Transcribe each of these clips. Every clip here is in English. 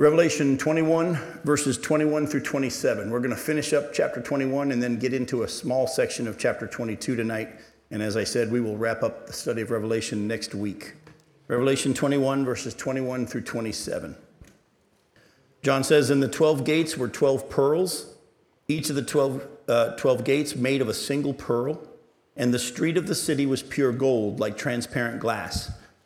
Revelation 21, verses 21 through 27. We're going to finish up chapter 21 and then get into a small section of chapter 22 tonight. And as I said, we will wrap up the study of Revelation next week. Revelation 21, verses 21 through 27. John says, In the 12 gates were 12 pearls, each of the 12, uh, 12 gates made of a single pearl, and the street of the city was pure gold, like transparent glass.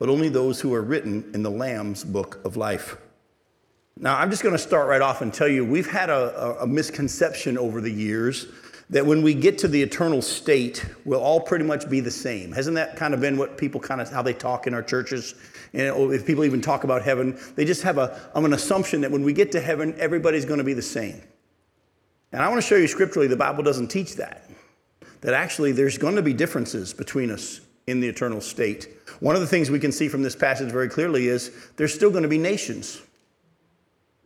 but only those who are written in the Lamb's book of life. Now, I'm just going to start right off and tell you we've had a, a, misconception over the years that when we get to the eternal state, we'll all pretty much be the same. Hasn't that kind of been what people kind of how they talk in our churches? And oh, if people even talk about heaven, they just have a, an assumption that when we get to heaven, everybody's going to be the same. And I want to show you scripturally, the Bible doesn't teach that. That actually there's going to be differences between us in the eternal state. One of the things we can see from this passage very clearly is there's still going to be nations.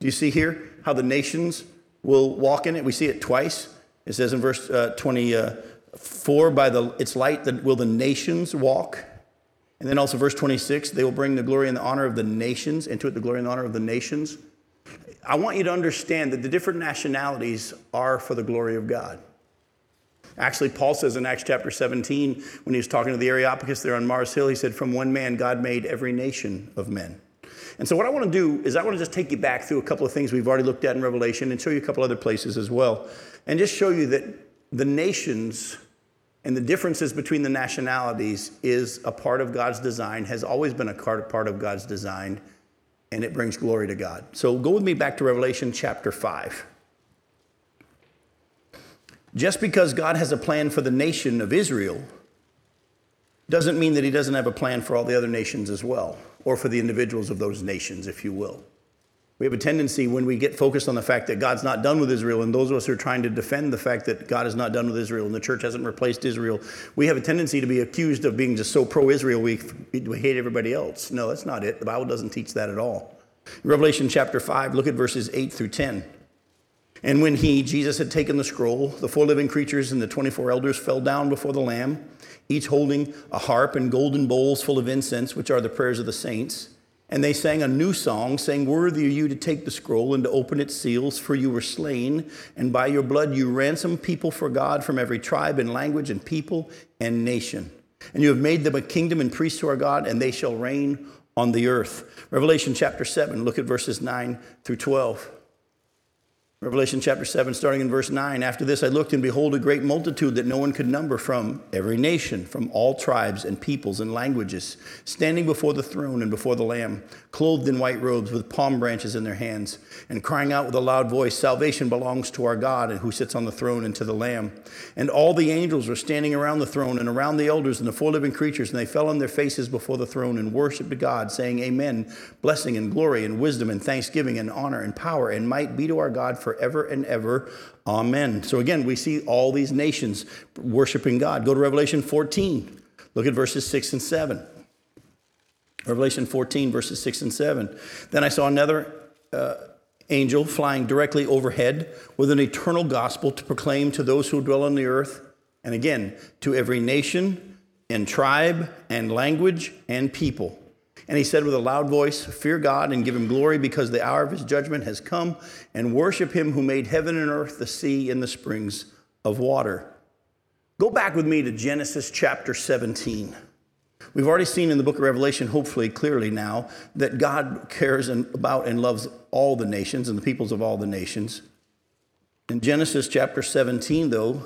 Do you see here how the nations will walk in it? We see it twice. It says in verse uh, 24, by the, its light that will the nations walk. And then also verse 26, they will bring the glory and the honor of the nations, into it the glory and the honor of the nations. I want you to understand that the different nationalities are for the glory of God. Actually, Paul says in Acts chapter 17, when he was talking to the Areopagus there on Mars Hill, he said, From one man, God made every nation of men. And so, what I want to do is, I want to just take you back through a couple of things we've already looked at in Revelation and show you a couple other places as well. And just show you that the nations and the differences between the nationalities is a part of God's design, has always been a part of God's design, and it brings glory to God. So, go with me back to Revelation chapter 5. Just because God has a plan for the nation of Israel doesn't mean that he doesn't have a plan for all the other nations as well, or for the individuals of those nations, if you will. We have a tendency when we get focused on the fact that God's not done with Israel, and those of us who are trying to defend the fact that God is not done with Israel and the church hasn't replaced Israel, we have a tendency to be accused of being just so pro Israel we, we hate everybody else. No, that's not it. The Bible doesn't teach that at all. Revelation chapter 5, look at verses 8 through 10. And when he, Jesus, had taken the scroll, the four living creatures and the 24 elders fell down before the Lamb, each holding a harp and golden bowls full of incense, which are the prayers of the saints. And they sang a new song, saying, Worthy are you to take the scroll and to open its seals, for you were slain, and by your blood you ransomed people for God from every tribe and language and people and nation. And you have made them a kingdom and priests to our God, and they shall reign on the earth. Revelation chapter 7, look at verses 9 through 12. Revelation chapter 7, starting in verse 9. After this, I looked, and behold, a great multitude that no one could number from every nation, from all tribes and peoples and languages, standing before the throne and before the Lamb, clothed in white robes with palm branches in their hands, and crying out with a loud voice Salvation belongs to our God, and who sits on the throne, and to the Lamb. And all the angels were standing around the throne and around the elders and the four living creatures, and they fell on their faces before the throne and worshiped God, saying, Amen. Blessing and glory and wisdom and thanksgiving and honor and power and might be to our God forever and ever. Amen. So again, we see all these nations worshiping God. Go to Revelation 14. Look at verses 6 and 7. Revelation 14, verses 6 and 7. Then I saw another uh, angel flying directly overhead with an eternal gospel to proclaim to those who dwell on the earth, and again, to every nation and tribe and language and people and he said with a loud voice, Fear God and give him glory because the hour of his judgment has come, and worship him who made heaven and earth, the sea, and the springs of water. Go back with me to Genesis chapter 17. We've already seen in the book of Revelation, hopefully clearly now, that God cares about and loves all the nations and the peoples of all the nations. In Genesis chapter 17, though,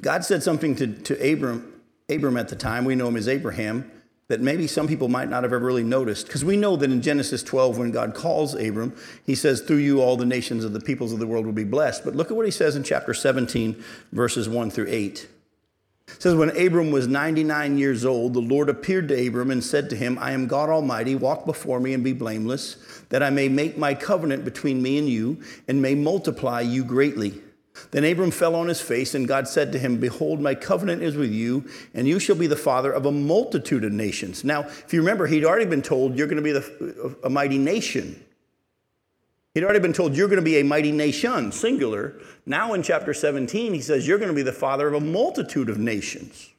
God said something to, to Abram, Abram at the time, we know him as Abraham that maybe some people might not have ever really noticed. Because we know that in Genesis 12, when God calls Abram, he says, Through you, all the nations of the peoples of the world will be blessed. But look at what he says in chapter 17, verses 1 through 8. It says, When Abram was 99 years old, the Lord appeared to Abram and said to him, I am God Almighty, walk before me and be blameless, that I may make my covenant between me and you, and may multiply you greatly. Then Abram fell on his face, and God said to him, Behold, my covenant is with you, and you shall be the father of a multitude of nations. Now, if you remember, he'd already been told, You're going to be the, a mighty nation. He'd already been told, You're going to be a mighty nation, singular. Now in chapter 17, he says, You're going to be the father of a multitude of nations.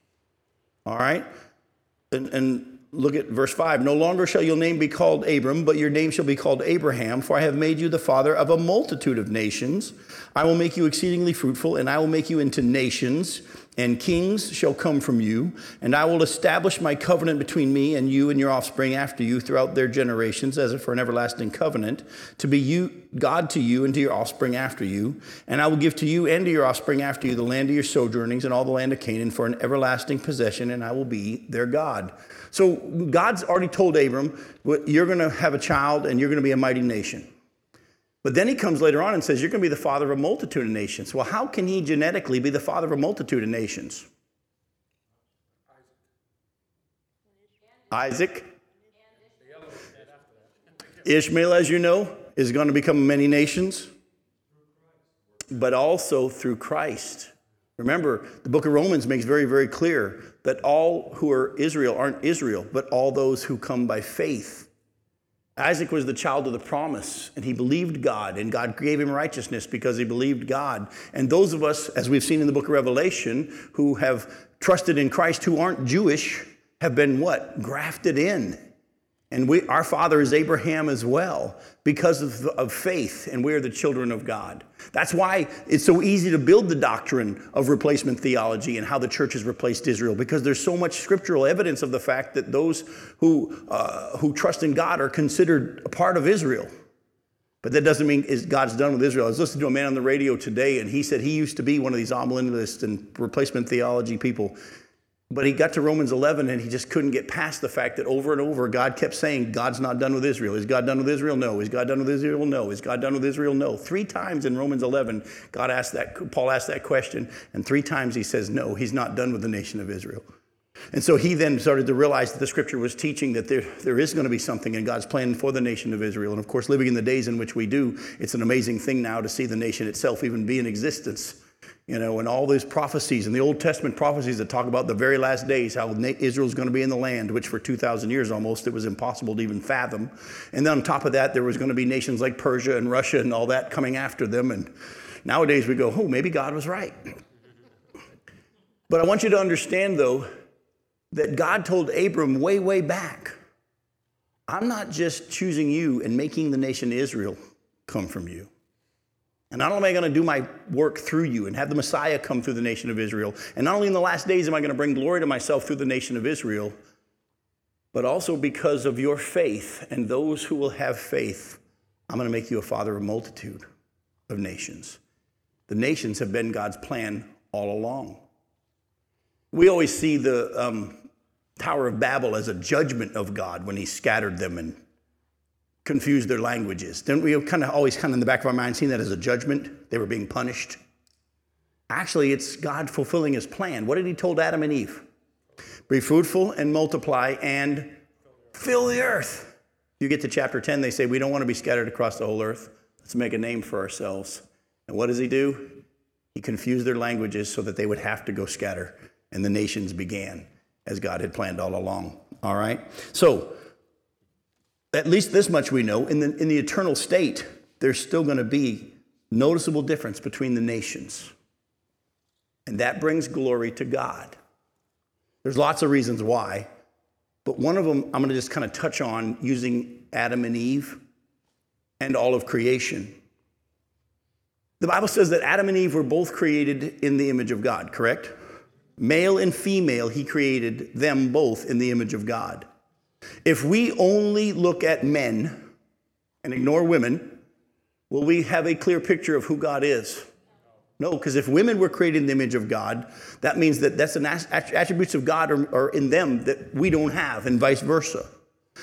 All right? And, and look at verse 5. No longer shall your name be called Abram, but your name shall be called Abraham, for I have made you the father of a multitude of nations. I will make you exceedingly fruitful, and I will make you into nations and kings shall come from you, and I will establish my covenant between me and you and your offspring after you throughout their generations, as for an everlasting covenant, to be you, God to you and to your offspring after you. And I will give to you and to your offspring after you the land of your sojournings and all the land of Canaan for an everlasting possession, and I will be their God. So God's already told Abram, you're going to have a child and you're going to be a mighty nation. But then he comes later on and says, You're going to be the father of a multitude of nations. Well, how can he genetically be the father of a multitude of nations? Isaac. Ishmael, as you know, is going to become many nations, but also through Christ. Remember, the book of Romans makes very, very clear that all who are Israel aren't Israel, but all those who come by faith Isaac was the child of the promise, and he believed God, and God gave him righteousness because he believed God. And those of us, as we've seen in the book of Revelation, who have trusted in Christ, who aren't Jewish, have been what? Grafted in. And we, our father is Abraham as well because of, of faith, and we're the children of God. That's why it's so easy to build the doctrine of replacement theology and how the church has replaced Israel, because there's so much scriptural evidence of the fact that those who, uh, who trust in God are considered a part of Israel. But that doesn't mean God's done with Israel. I was listening to a man on the radio today, and he said he used to be one of these amillennialists and replacement theology people. But he got to Romans 11 and he just couldn't get past the fact that over and over God kept saying, God's not done with Israel. Is God done with Israel? No. Is God done with Israel? No. Is God done with Israel? No. Three times in Romans 11, God asked that, Paul asked that question, and three times he says, No, he's not done with the nation of Israel. And so he then started to realize that the scripture was teaching that there, there is going to be something in God's plan for the nation of Israel. And of course, living in the days in which we do, it's an amazing thing now to see the nation itself even be in existence you know, and all these prophecies and the Old Testament prophecies that talk about the very last days, how Israel's going to be in the land, which for 2,000 years almost it was impossible to even fathom. And then on top of that, there was going to be nations like Persia and Russia and all that coming after them. And nowadays we go, oh, maybe God was right. But I want you to understand, though, that God told Abram way, way back, I'm not just choosing you and making the nation Israel come from you. And not only am I going to do my work through you and have the Messiah come through the nation of Israel, and not only in the last days am I going to bring glory to myself through the nation of Israel, but also because of your faith and those who will have faith, I'm going to make you a father of multitude of nations. The nations have been God's plan all along. We always see the um, Tower of Babel as a judgment of God when he scattered them and confused their languages. Didn't we kind of always kind of in the back of our mind seen that as a judgment? They were being punished. Actually, it's God fulfilling his plan. What did he told Adam and Eve? Be fruitful and multiply and fill the earth. You get to chapter 10, they say, We don't want to be scattered across the whole earth. Let's make a name for ourselves. And what does he do? He confused their languages so that they would have to go scatter. And the nations began as God had planned all along. All right? So, at least this much we know in the, in the eternal state, there's still going to be noticeable difference between the nations. And that brings glory to God. There's lots of reasons why, but one of them I'm going to just kind of touch on using Adam and Eve and all of creation. The Bible says that Adam and Eve were both created in the image of God, correct? Male and female, he created them both in the image of God. If we only look at men and ignore women, will we have a clear picture of who God is? No, because if women were created in the image of God, that means that that's an attributes of God are, are in them that we don't have, and vice versa.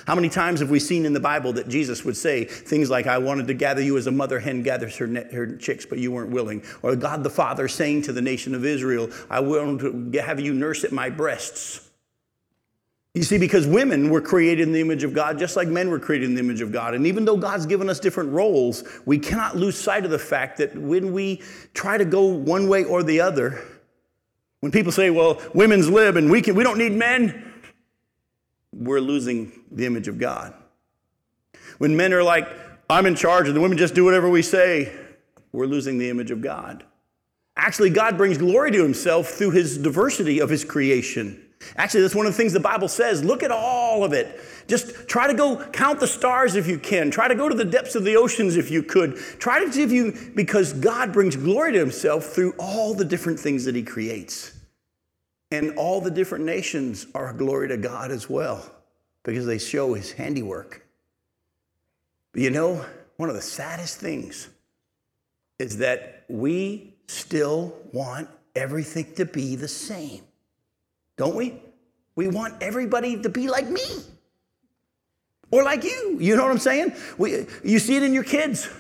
How many times have we seen in the Bible that Jesus would say things like, I wanted to gather you as a mother hen gathers her, her chicks, but you weren't willing? Or God the Father saying to the nation of Israel, I want to have you nurse at my breasts. You see, because women were created in the image of God, just like men were created in the image of God. And even though God's given us different roles, we cannot lose sight of the fact that when we try to go one way or the other, when people say, well, women's lib and we, can, we don't need men, we're losing the image of God. When men are like, I'm in charge and the women just do whatever we say, we're losing the image of God. Actually, God brings glory to himself through his diversity of his creation. Actually, that's one of the things the Bible says. Look at all of it. Just try to go count the stars if you can. Try to go to the depths of the oceans if you could. Try to give you, because God brings glory to himself through all the different things that he creates. And all the different nations are glory to God as well because they show his handiwork. But you know, one of the saddest things is that we still want everything to be the same. Don't we? We want everybody to be like me or like you. You know what I'm saying? We, you see it in your kids.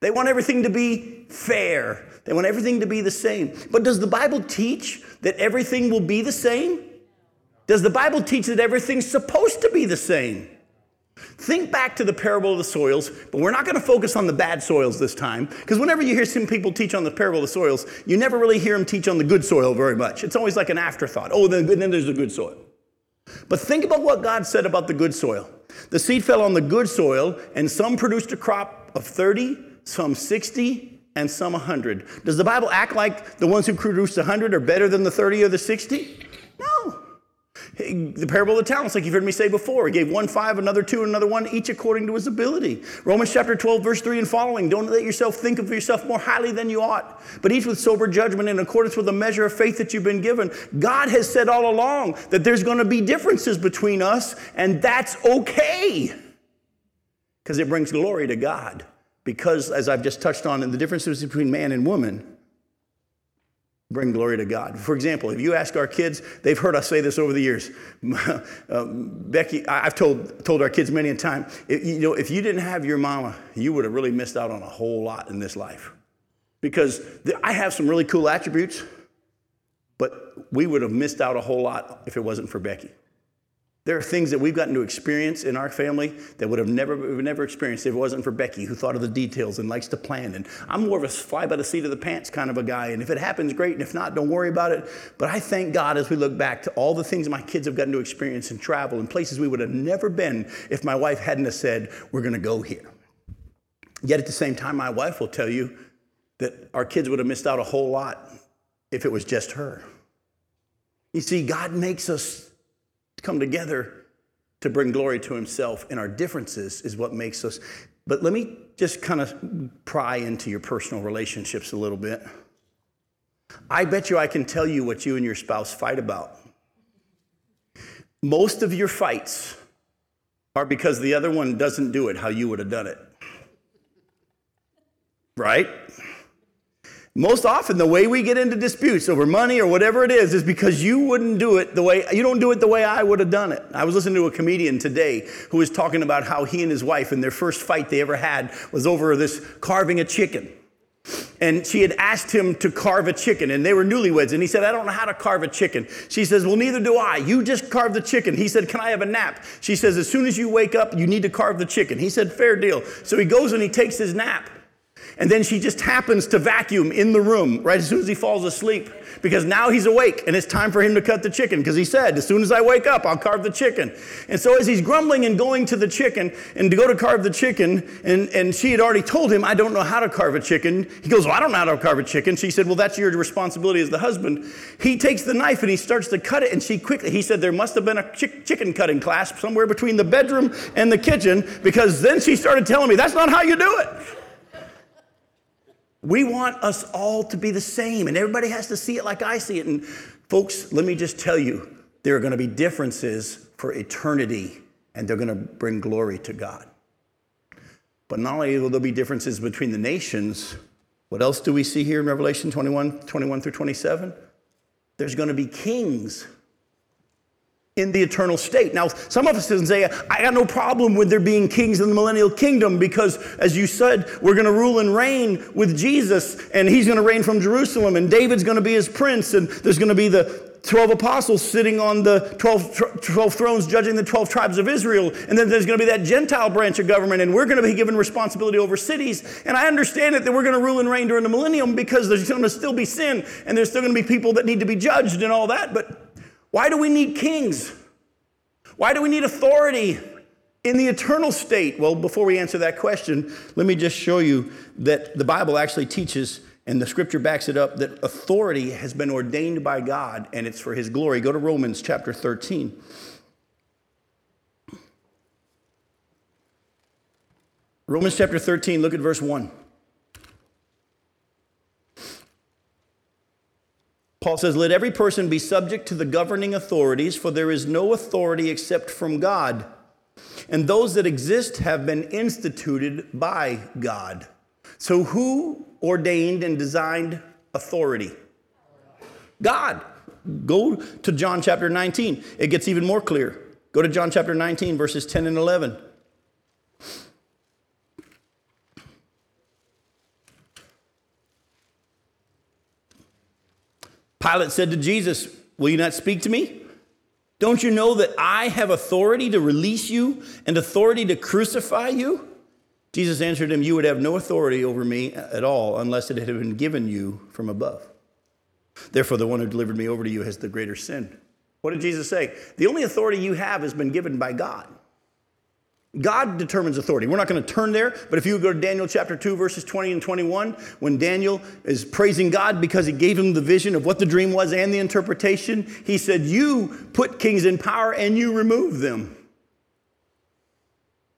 They want everything to be fair. They want everything to be the same. But does the Bible teach that everything will be the same? Does the Bible teach that everything's supposed to be the same? Think back to the parable of the soils, but we're not going to focus on the bad soils this time, because whenever you hear some people teach on the parable of the soils, you never really hear them teach on the good soil very much. It's always like an afterthought. Oh, then, then there's the good soil. But think about what God said about the good soil. The seed fell on the good soil, and some produced a crop of 30, some 60, and some 100. Does the Bible act like the ones who produced 100 are better than the 30 or the 60? No. The parable of the talents, like you've heard me say before, he gave one five, another two, another one, each according to his ability. Romans chapter 12, verse 3 and following. Don't let yourself think of yourself more highly than you ought, but each with sober judgment in accordance with the measure of faith that you've been given. God has said all along that there's going to be differences between us, and that's okay because it brings glory to God because, as I've just touched on, in the differences between man and woman, bring glory to God. For example, if you ask our kids, they've heard us say this over the years. uh, Becky, I've told, told our kids many a time, you know, if you didn't have your mama, you would have really missed out on a whole lot in this life. Because I have some really cool attributes, but we would have missed out a whole lot if it wasn't for Becky. There are things that we've gotten to experience in our family that would have never, never experienced if it wasn't for Becky, who thought of the details and likes to plan. And I'm more of a fly by the seat of the pants kind of a guy. And if it happens, great. And if not, don't worry about it. But I thank God as we look back to all the things my kids have gotten to experience and travel in places we would have never been if my wife hadn't have said, we're going to go here. Yet at the same time, my wife will tell you that our kids would have missed out a whole lot if it was just her. You see, God makes us come together to bring glory to himself and our differences is what makes us. But let me just kind of pry into your personal relationships a little bit. I bet you i can tell you what you and your spouse fight about. Most of your fights are because the other one doesn't do it how you would have done it. Right most often, the way we get into disputes over money or whatever it is is because you wouldn't do it the way you don't do it the way I would have done it. I was listening to a comedian today who was talking about how he and his wife, in their first fight they ever had, was over this carving a chicken. And she had asked him to carve a chicken, and they were newlyweds. And he said, I don't know how to carve a chicken. She says, Well, neither do I. You just carve the chicken. He said, Can I have a nap? She says, As soon as you wake up, you need to carve the chicken. He said, Fair deal. So he goes and he takes his nap. And then she just happens to vacuum in the room right as soon as he falls asleep because now he's awake and it's time for him to cut the chicken because he said, As soon as I wake up, I'll carve the chicken. And so as he's grumbling and going to the chicken and to go to carve the chicken, and, and she had already told him, I don't know how to carve a chicken. He goes, Well, I don't know how to carve a chicken. She said, Well, that's your responsibility as the husband. He takes the knife and he starts to cut it, and she quickly, he said, There must have been a chicken cutting class somewhere between the bedroom and the kitchen because then she started telling me, That's not how you do it. We want us all to be the same, and everybody has to see it like I see it. And folks, let me just tell you there are going to be differences for eternity, and they're going to bring glory to God. But not only will there be differences between the nations, what else do we see here in Revelation 21 21 through 27? There's going to be kings. In the eternal state. Now, some of us can say, I got no problem with there being kings in the millennial kingdom because, as you said, we're going to rule and reign with Jesus, and he's going to reign from Jerusalem, and David's going to be his prince, and there's going to be the 12 apostles sitting on the 12, 12 thrones judging the 12 tribes of Israel. And then there's going to be that Gentile branch of government, and we're going to be given responsibility over cities. And I understand it that we're going to rule and reign during the millennium because there's going to still be sin, and there's still going to be people that need to be judged and all that. But why do we need kings? Why do we need authority in the eternal state? Well, before we answer that question, let me just show you that the Bible actually teaches, and the scripture backs it up, that authority has been ordained by God and it's for his glory. Go to Romans chapter 13. Romans chapter 13, look at verse 1. Paul says, Let every person be subject to the governing authorities, for there is no authority except from God. And those that exist have been instituted by God. So, who ordained and designed authority? God. Go to John chapter 19. It gets even more clear. Go to John chapter 19, verses 10 and 11. Pilate said to Jesus, Will you not speak to me? Don't you know that I have authority to release you and authority to crucify you? Jesus answered him, You would have no authority over me at all unless it had been given you from above. Therefore, the one who delivered me over to you has the greater sin. What did Jesus say? The only authority you have has been given by God. God determines authority. We're not going to turn there, but if you go to Daniel chapter 2, verses 20 and 21, when Daniel is praising God because he gave him the vision of what the dream was and the interpretation, he said, You put kings in power and you remove them.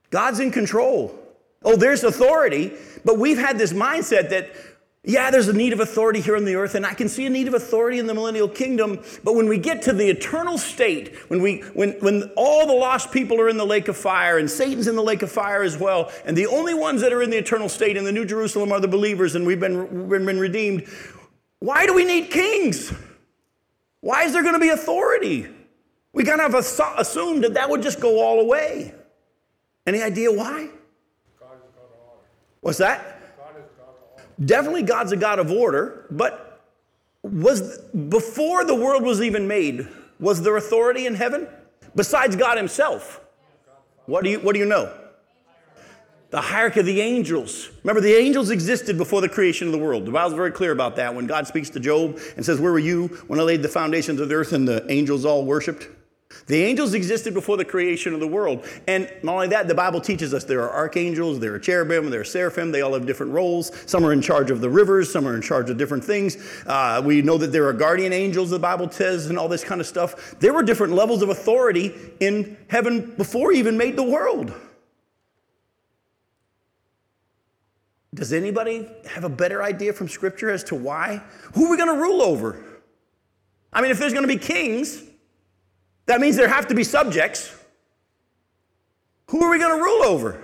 God's in control. Oh, there's authority, but we've had this mindset that yeah, there's a need of authority here on the earth, and I can see a need of authority in the millennial kingdom. But when we get to the eternal state, when, we, when, when all the lost people are in the lake of fire, and Satan's in the lake of fire as well, and the only ones that are in the eternal state in the New Jerusalem are the believers, and we've been, been, been redeemed, why do we need kings? Why is there going to be authority? We kind of assumed that that would just go all away. Any idea why? What's that? Definitely God's a God of order, but was before the world was even made, was there authority in heaven besides God himself? What do you what do you know? The hierarchy of the angels. Remember, the angels existed before the creation of the world. The Bible's very clear about that. When God speaks to Job and says, Where were you when I laid the foundations of the earth and the angels all worshiped? The angels existed before the creation of the world. And not only that, the Bible teaches us there are archangels, there are cherubim, there are seraphim. They all have different roles. Some are in charge of the rivers, some are in charge of different things. Uh, we know that there are guardian angels, the Bible says, and all this kind of stuff. There were different levels of authority in heaven before he even made the world. Does anybody have a better idea from Scripture as to why? Who are we going to rule over? I mean, if there's going to be kings, that means there have to be subjects. Who are we going to rule over?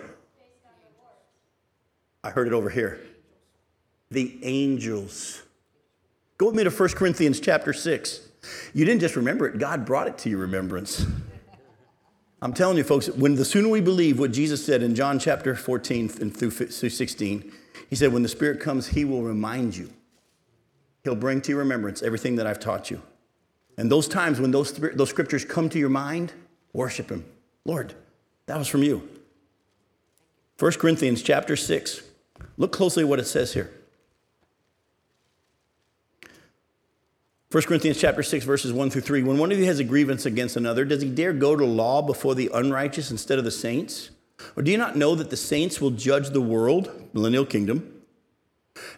I heard it over here. The angels. Go with me to 1 Corinthians chapter 6. You didn't just remember it, God brought it to your remembrance. I'm telling you, folks, when the sooner we believe what Jesus said in John chapter 14 and through 16, he said, When the Spirit comes, he will remind you. He'll bring to your remembrance everything that I've taught you. And those times when those, those scriptures come to your mind, worship Him. Lord, that was from you. 1 Corinthians chapter 6. Look closely at what it says here. 1 Corinthians chapter 6, verses 1 through 3. When one of you has a grievance against another, does he dare go to law before the unrighteous instead of the saints? Or do you not know that the saints will judge the world, millennial kingdom?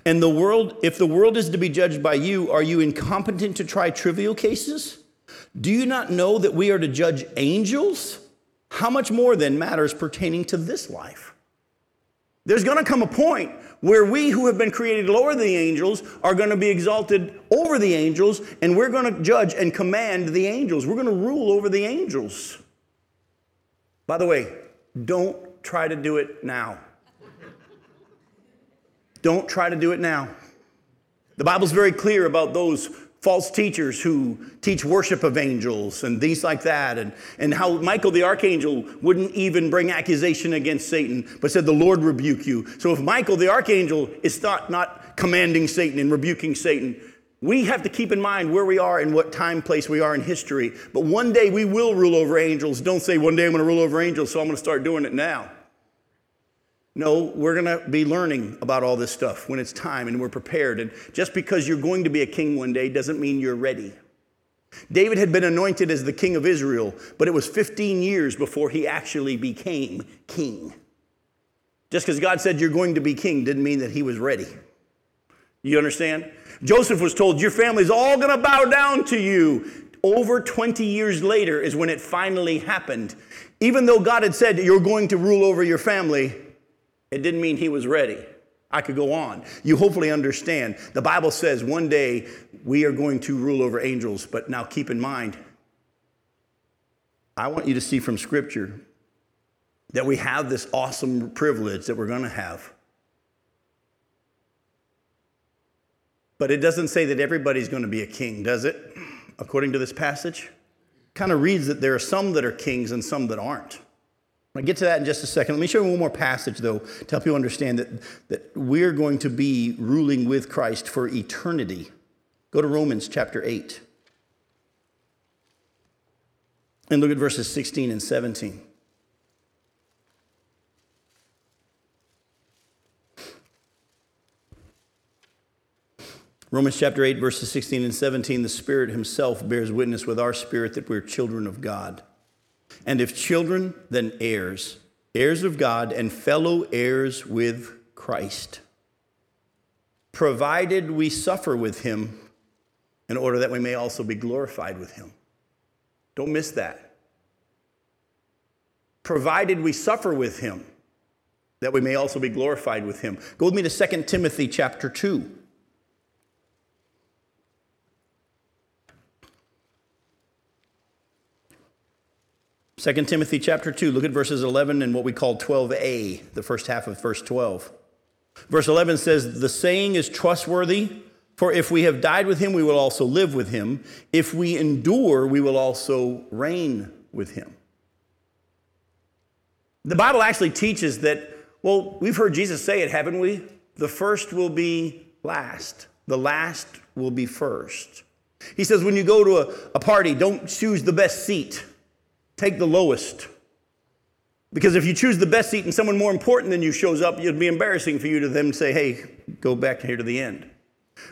And the world, if the world is to be judged by you, are you incompetent to try trivial cases? Do you not know that we are to judge angels? How much more then matters pertaining to this life? There's going to come a point where we who have been created lower than the angels are going to be exalted over the angels, and we're going to judge and command the angels. We're going to rule over the angels. By the way, don't try to do it now. Don't try to do it now. The Bible's very clear about those false teachers who teach worship of angels and things like that, and, and how Michael the archangel wouldn't even bring accusation against Satan, but said, The Lord rebuke you. So if Michael the archangel is not, not commanding Satan and rebuking Satan, we have to keep in mind where we are and what time place we are in history. But one day we will rule over angels. Don't say, One day I'm going to rule over angels, so I'm going to start doing it now. No, we're going to be learning about all this stuff when it's time and we're prepared. And just because you're going to be a king one day doesn't mean you're ready. David had been anointed as the king of Israel, but it was 15 years before he actually became king. Just because God said you're going to be king didn't mean that he was ready. You understand? Joseph was told, Your family's all going to bow down to you. Over 20 years later is when it finally happened. Even though God had said, You're going to rule over your family, it didn't mean he was ready. I could go on. You hopefully understand. The Bible says one day we are going to rule over angels, but now keep in mind, I want you to see from Scripture that we have this awesome privilege that we're going to have. But it doesn't say that everybody's going to be a king, does it? According to this passage, kind of reads that there are some that are kings and some that aren't. I'll get to that in just a second. Let me show you one more passage, though, to help you understand that, that we're going to be ruling with Christ for eternity. Go to Romans chapter 8 and look at verses 16 and 17. Romans chapter 8, verses 16 and 17 the Spirit Himself bears witness with our spirit that we're children of God. And if children, then heirs, heirs of God and fellow heirs with Christ, provided we suffer with him in order that we may also be glorified with him. Don't miss that. Provided we suffer with him, that we may also be glorified with him. Go with me to 2 Timothy chapter 2. 2 Timothy chapter 2, look at verses 11 and what we call 12a, the first half of verse 12. Verse 11 says, The saying is trustworthy, for if we have died with him, we will also live with him. If we endure, we will also reign with him. The Bible actually teaches that, well, we've heard Jesus say it, haven't we? The first will be last, the last will be first. He says, when you go to a, a party, don't choose the best seat take the lowest. Because if you choose the best seat and someone more important than you shows up, it'd be embarrassing for you to then say, hey, go back here to the end.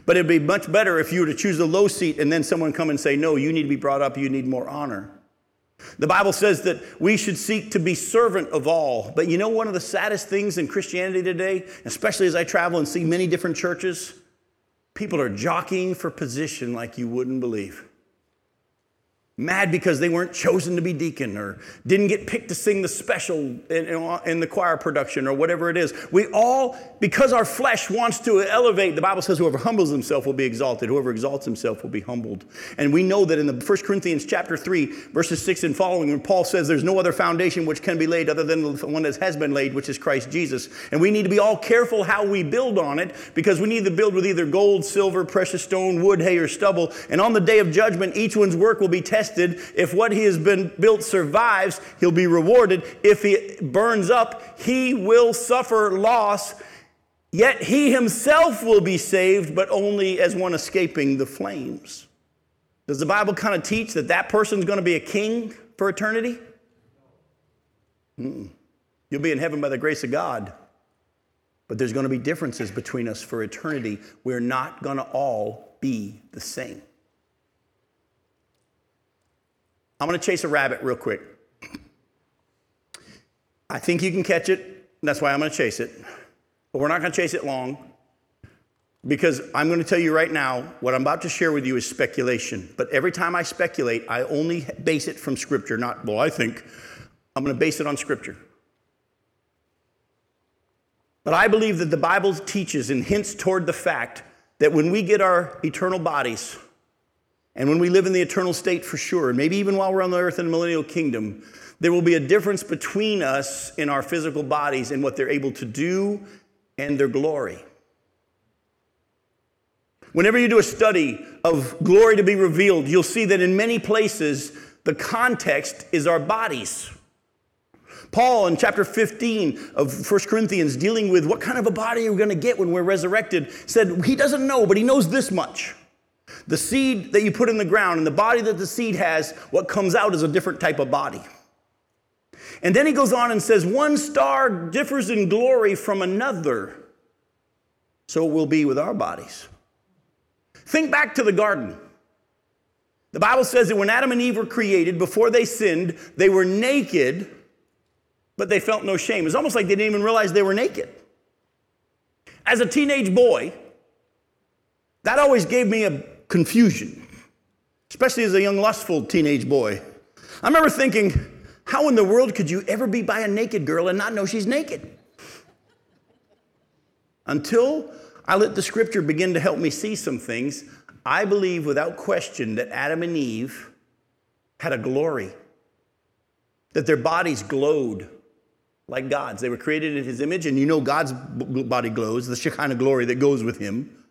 But it'd be much better if you were to choose the low seat and then someone come and say, no, you need to be brought up, you need more honor. The Bible says that we should seek to be servant of all. But you know, one of the saddest things in Christianity today, especially as I travel and see many different churches, people are jockeying for position like you wouldn't believe mad because they weren't chosen to be deacon or didn't get picked to sing the special in, in, the choir production or whatever it is. We all, because our flesh wants to elevate, the Bible says whoever humbles himself will be exalted, whoever exalts himself will be humbled. And we know that in the 1 Corinthians chapter 3, verses 6 and following, when Paul says there's no other foundation which can be laid other than the one that has been laid, which is Christ Jesus. And we need to be all careful how we build on it because we need to build with either gold, silver, precious stone, wood, hay, or stubble. And on the day of judgment, each one's work will be tested tested. If what he has been built survives, he'll be rewarded. If he burns up, he will suffer loss. Yet he himself will be saved, but only as one escaping the flames. Does the Bible kind of teach that that person's going to be a king for eternity? Mm-mm. You'll be in heaven by the grace of God. But there's going to be differences between us for eternity. We're not going to all be the same. I'm going to chase a rabbit real quick. I think you can catch it. That's why I'm going to chase it. But we're not going to chase it long because I'm going to tell you right now what I'm about to share with you is speculation. But every time I speculate, I only base it from Scripture, not, well, I think. I'm going to base it on Scripture. But I believe that the Bible teaches and hints toward the fact that when we get our eternal bodies, and when we live in the eternal state for sure, and maybe even while we're on the earth in the millennial kingdom, there will be a difference between us in our physical bodies and what they're able to do and their glory. Whenever you do a study of glory to be revealed, you'll see that in many places the context is our bodies. Paul in chapter 15 of 1 Corinthians, dealing with what kind of a body are we going to get when we're resurrected, said he doesn't know, but he knows this much. The seed that you put in the ground and the body that the seed has, what comes out is a different type of body. And then he goes on and says, One star differs in glory from another, so it will be with our bodies. Think back to the garden. The Bible says that when Adam and Eve were created, before they sinned, they were naked but they felt no shame. It's almost like they didn't even realize they were naked. As a teenage boy, that always gave me a confusion, especially as a young, lustful teenage boy. I remember thinking, how in the world could you ever be by a naked girl and not know she's naked? Until I let the scripture begin to help me see some things, I believe without question that Adam and Eve had a glory, that their bodies glowed like God's. They were created in his image, and you know God's body glows, the Shekinah glory that goes with him.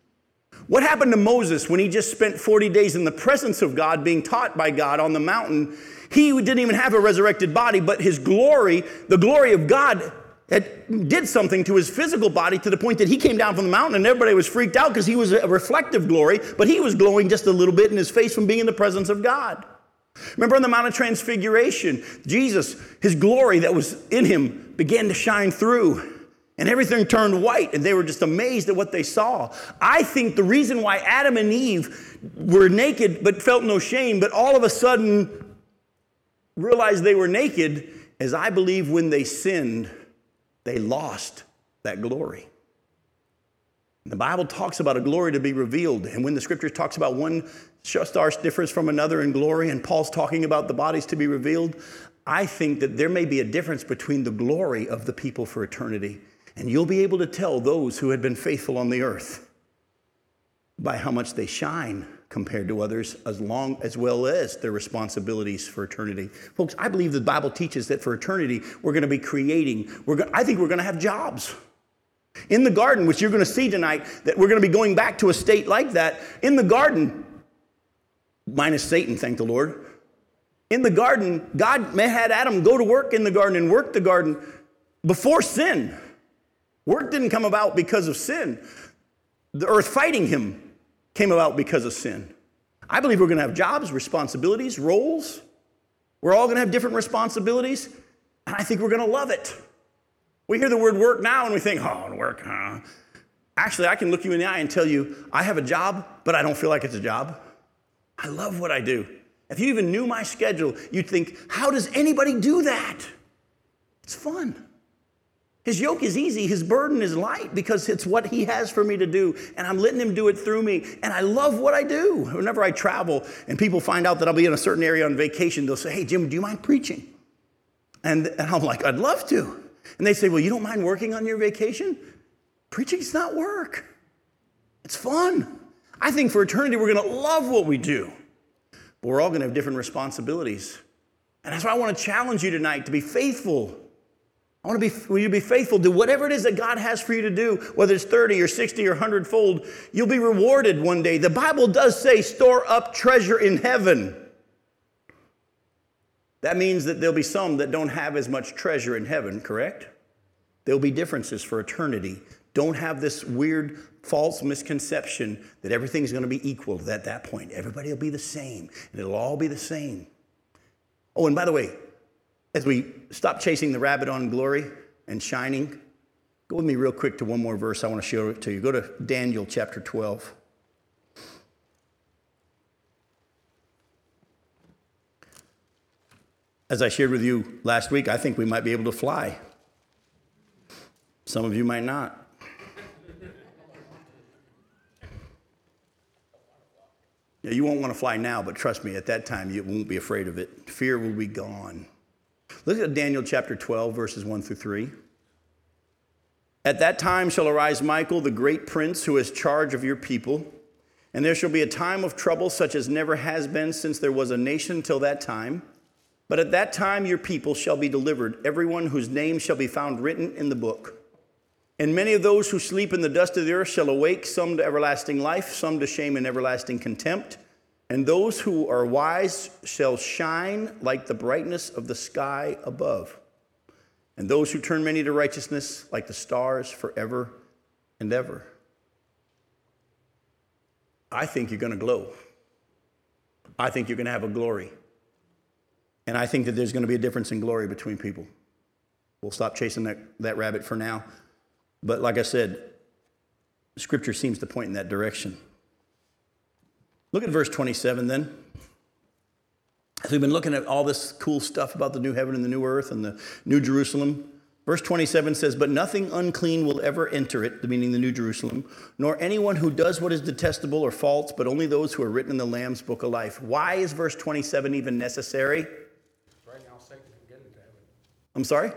What happened to Moses when he just spent 40 days in the presence of God, being taught by God on the mountain? He didn't even have a resurrected body, but his glory, the glory of God, had, did something to his physical body to the point that he came down from the mountain and everybody was freaked out because he was a reflective glory, but he was glowing just a little bit in his face from being in the presence of God. Remember on the Mount of Transfiguration, Jesus, his glory that was in him began to shine through. And everything turned white, and they were just amazed at what they saw. I think the reason why Adam and Eve were naked but felt no shame, but all of a sudden realized they were naked, is I believe when they sinned, they lost that glory. The Bible talks about a glory to be revealed. And when the scripture talks about one star differs from another in glory, and Paul's talking about the bodies to be revealed, I think that there may be a difference between the glory of the people for eternity. And you'll be able to tell those who had been faithful on the earth by how much they shine compared to others, as long as well as their responsibilities for eternity. Folks, I believe the Bible teaches that for eternity, we're going to be creating. We're go- I think we're going to have jobs. In the garden, which you're going to see tonight, that we're going to be going back to a state like that. In the garden, minus Satan, thank the Lord. In the garden, God had Adam go to work in the garden and work the garden before sin. Work didn't come about because of sin. The earth fighting him came about because of sin. I believe we're going to have jobs, responsibilities, roles. We're all going to have different responsibilities, and I think we're going to love it. We hear the word work now and we think, oh, work, huh? Actually, I can look you in the eye and tell you, I have a job, but I don't feel like it's a job. I love what I do. If you even knew my schedule, you'd think, how does anybody do that? It's fun. His yoke is easy, his burden is light because it's what he has for me to do, and I'm letting him do it through me. And I love what I do. Whenever I travel and people find out that I'll be in a certain area on vacation, they'll say, Hey, Jim, do you mind preaching? And, and I'm like, I'd love to. And they say, Well, you don't mind working on your vacation? Preaching's not work, it's fun. I think for eternity, we're going to love what we do, but we're all going to have different responsibilities. And that's why I want to challenge you tonight to be faithful. I want to be, will you be faithful to whatever it is that God has for you to do, whether it's 30 or 60 or 100 fold, you'll be rewarded one day. The Bible does say, store up treasure in heaven. That means that there'll be some that don't have as much treasure in heaven, correct? There'll be differences for eternity. Don't have this weird false misconception that everything's going to be equal at that point. Everybody will be the same, and it'll all be the same. Oh, and by the way, as we stop chasing the rabbit on glory and shining, go with me real quick to one more verse I want to show it to you. Go to Daniel chapter 12. As I shared with you last week, I think we might be able to fly. Some of you might not. You won't want to fly now, but trust me, at that time you won't be afraid of it. Fear will be gone. Look at Daniel chapter 12, verses 1 through 3. At that time shall arise Michael, the great prince, who has charge of your people. And there shall be a time of trouble such as never has been since there was a nation till that time. But at that time your people shall be delivered, everyone whose name shall be found written in the book. And many of those who sleep in the dust of the earth shall awake, some to everlasting life, some to shame and everlasting contempt. And those who are wise shall shine like the brightness of the sky above. And those who turn many to righteousness like the stars forever and ever. I think you're going to glow. I think you're going to have a glory. And I think that there's going to be a difference in glory between people. We'll stop chasing that, that rabbit for now. But like I said, Scripture seems to point in that direction. Look at verse 27 then. As we've been looking at all this cool stuff about the new heaven and the new earth and the new Jerusalem, verse 27 says, But nothing unclean will ever enter it, meaning the new Jerusalem, nor anyone who does what is detestable or false, but only those who are written in the Lamb's book of life. Why is verse 27 even necessary? I'm sorry?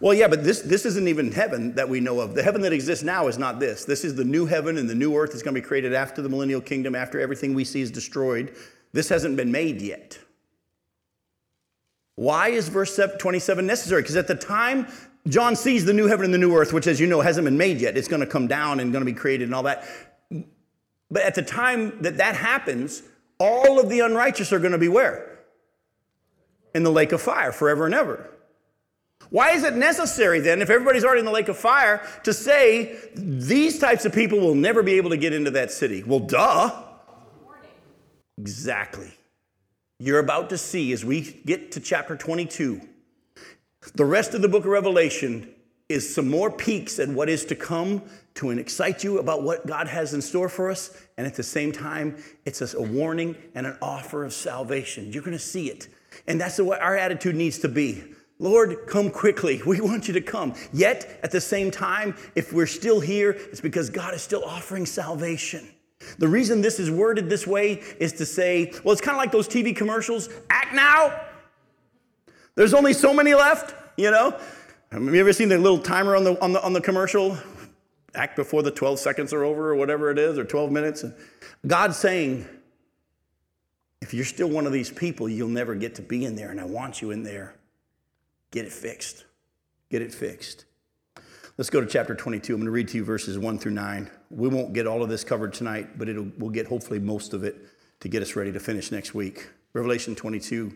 Well, yeah, but this, this isn't even heaven that we know of. The heaven that exists now is not this. This is the new heaven and the new earth that's going to be created after the millennial kingdom, after everything we see is destroyed. This hasn't been made yet. Why is verse 27 necessary? Because at the time John sees the new heaven and the new earth, which, as you know, hasn't been made yet, it's going to come down and going to be created and all that. But at the time that that happens, all of the unrighteous are going to be where? In the lake of fire forever and ever. Why is it necessary then, if everybody's already in the lake of fire, to say these types of people will never be able to get into that city? Well, duh. Exactly. You're about to see as we get to chapter 22, the rest of the book of Revelation is some more peeks at what is to come to excite you about what God has in store for us. And at the same time, it's a warning and an offer of salvation. You're going to see it. And that's what our attitude needs to be. Lord, come quickly. We want you to come. Yet, at the same time, if we're still here, it's because God is still offering salvation. The reason this is worded this way is to say, well, it's kind of like those TV commercials act now. There's only so many left, you know? Have you ever seen the little timer on the, on the, on the commercial? Act before the 12 seconds are over, or whatever it is, or 12 minutes. God's saying, if you're still one of these people, you'll never get to be in there, and I want you in there. Get it fixed. Get it fixed. Let's go to chapter 22. I'm going to read to you verses 1 through 9. We won't get all of this covered tonight, but it'll, we'll get hopefully most of it to get us ready to finish next week. Revelation 22.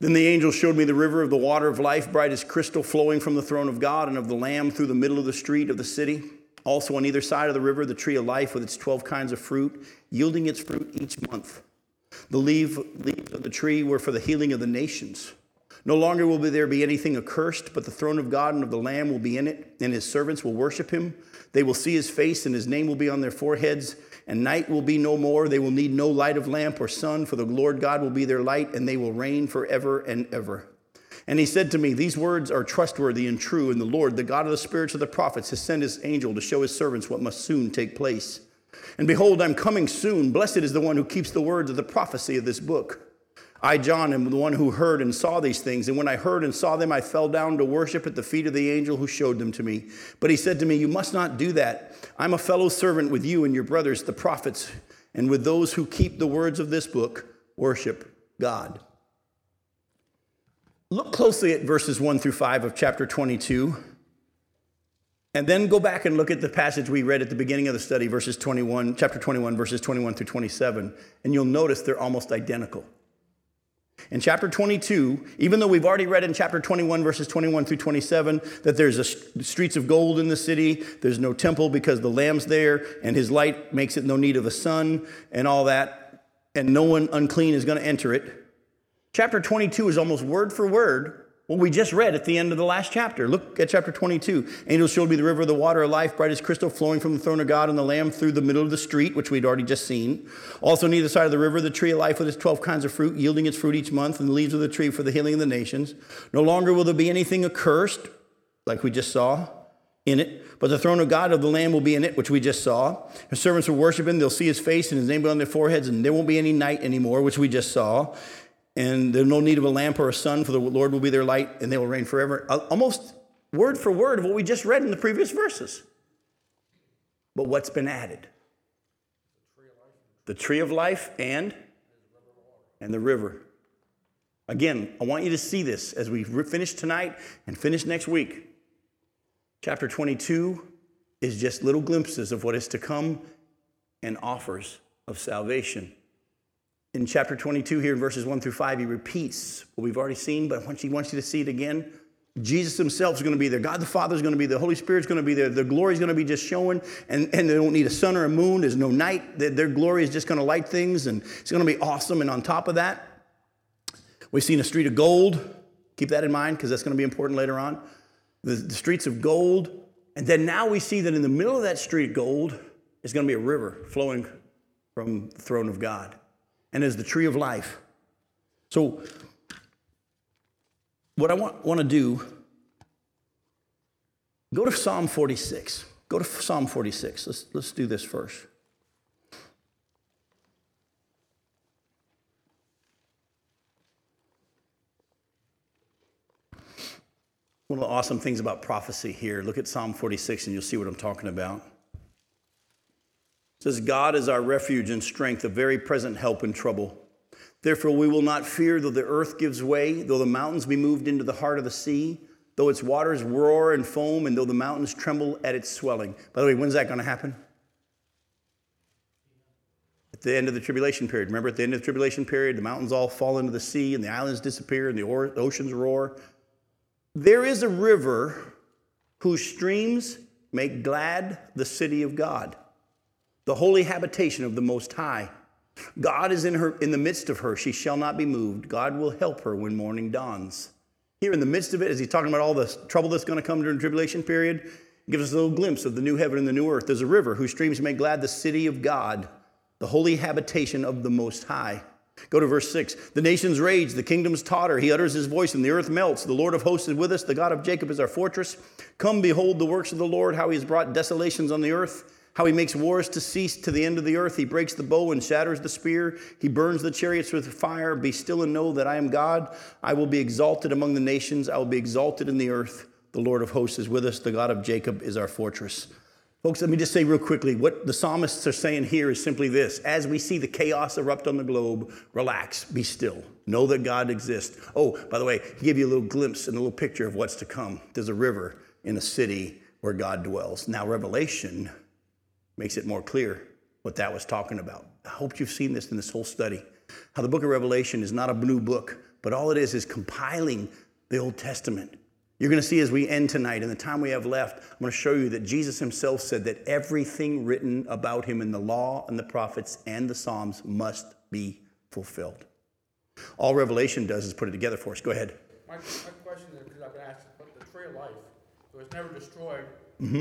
Then the angel showed me the river of the water of life, bright as crystal, flowing from the throne of God and of the Lamb through the middle of the street of the city. Also on either side of the river, the tree of life with its 12 kinds of fruit, yielding its fruit each month. The leaves of the tree were for the healing of the nations. No longer will there be anything accursed, but the throne of God and of the Lamb will be in it, and his servants will worship him. They will see his face, and his name will be on their foreheads, and night will be no more. They will need no light of lamp or sun, for the Lord God will be their light, and they will reign forever and ever. And he said to me, These words are trustworthy and true, and the Lord, the God of the spirits of the prophets, has sent his angel to show his servants what must soon take place. And behold, I'm coming soon. Blessed is the one who keeps the words of the prophecy of this book. I, John, am the one who heard and saw these things. And when I heard and saw them, I fell down to worship at the feet of the angel who showed them to me. But he said to me, You must not do that. I'm a fellow servant with you and your brothers, the prophets, and with those who keep the words of this book, worship God. Look closely at verses 1 through 5 of chapter 22. And then go back and look at the passage we read at the beginning of the study, verses 21, chapter 21, verses 21 through 27, and you'll notice they're almost identical. In chapter 22, even though we've already read in chapter 21, verses 21 through 27, that there's a streets of gold in the city, there's no temple because the Lamb's there, and his light makes it no need of a sun, and all that, and no one unclean is going to enter it. Chapter 22 is almost word for word what we just read at the end of the last chapter. Look at chapter 22. Angels showed me the river of the water of life, bright as crystal, flowing from the throne of God and the Lamb through the middle of the street, which we'd already just seen. Also, on either side of the river, the tree of life with its 12 kinds of fruit, yielding its fruit each month, and the leaves of the tree for the healing of the nations. No longer will there be anything accursed, like we just saw in it, but the throne of God of the Lamb will be in it, which we just saw. His servants will worship him. They'll see his face and his name on their foreheads, and there won't be any night anymore, which we just saw and there's no need of a lamp or a sun, for the Lord will be their light, and they will reign forever. Almost word for word of what we just read in the previous verses. But what's been added? The tree of life and and the river. Again, I want you to see this as we finish tonight and finish next week. Chapter 22 is just little glimpses of what is to come and offers of salvation. In chapter 22, here in verses 1 through 5, he repeats what we've already seen, but once he wants you to see it again. Jesus himself is going to be there. God the Father is going to be there. The Holy Spirit is going to be there. The glory is going to be just showing, and, and they don't need a sun or a moon. There's no night. Their, their glory is just going to light things, and it's going to be awesome. And on top of that, we've seen a street of gold. Keep that in mind because that's going to be important later on. The, the streets of gold. And then now we see that in the middle of that street of gold is going to be a river flowing from the throne of God and is the tree of life. So, what I want, want to do, go to Psalm 46. Go to Psalm 46. Let's, let's do this first. One of the awesome things about prophecy here, look at Psalm 46 and you'll see what I'm talking about. Says, God is our refuge and strength, a very present help in trouble. Therefore, we will not fear though the earth gives way, though the mountains be moved into the heart of the sea, though its waters roar and foam, and though the mountains tremble at its swelling. By the way, when's that going to happen? At the end of the tribulation period. Remember, at the end of the tribulation period, the mountains all fall into the sea, and the islands disappear, and the oceans roar. There is a river whose streams make glad the city of God, the holy habitation of the Most High. God is in her in the midst of her. She shall not be moved. God will help her when morning dawns. Here in the midst of it, as he's talking about all the trouble that's going to come during the tribulation period, gives us a little glimpse of the new heaven and the new earth. There's a river whose streams make glad the city of God, the holy habitation of the Most High. Go to verse 6. The nations rage, the kingdoms totter. He utters his voice, and the earth melts. The Lord of hosts is with us. The God of Jacob is our fortress. Come, behold the works of the Lord, how he has brought desolations on the earth how he makes wars to cease to the end of the earth. He breaks the bow and shatters the spear. He burns the chariots with fire. Be still and know that I am God. I will be exalted among the nations. I will be exalted in the earth. The Lord of hosts is with us. The God of Jacob is our fortress. Folks, let me just say real quickly what the psalmists are saying here is simply this. As we see the chaos erupt on the globe, relax, be still. Know that God exists. Oh, by the way, he gave you a little glimpse and a little picture of what's to come. There's a river in a city where God dwells. Now, Revelation makes it more clear what that was talking about. I hope you've seen this in this whole study. How the book of Revelation is not a blue book, but all it is is compiling the Old Testament. You're going to see as we end tonight, in the time we have left, I'm going to show you that Jesus himself said that everything written about him in the law and the prophets and the Psalms must be fulfilled. All Revelation does is put it together for us. Go ahead. My, my question is because I've been asked, but the tree of life, it was never destroyed mm-hmm.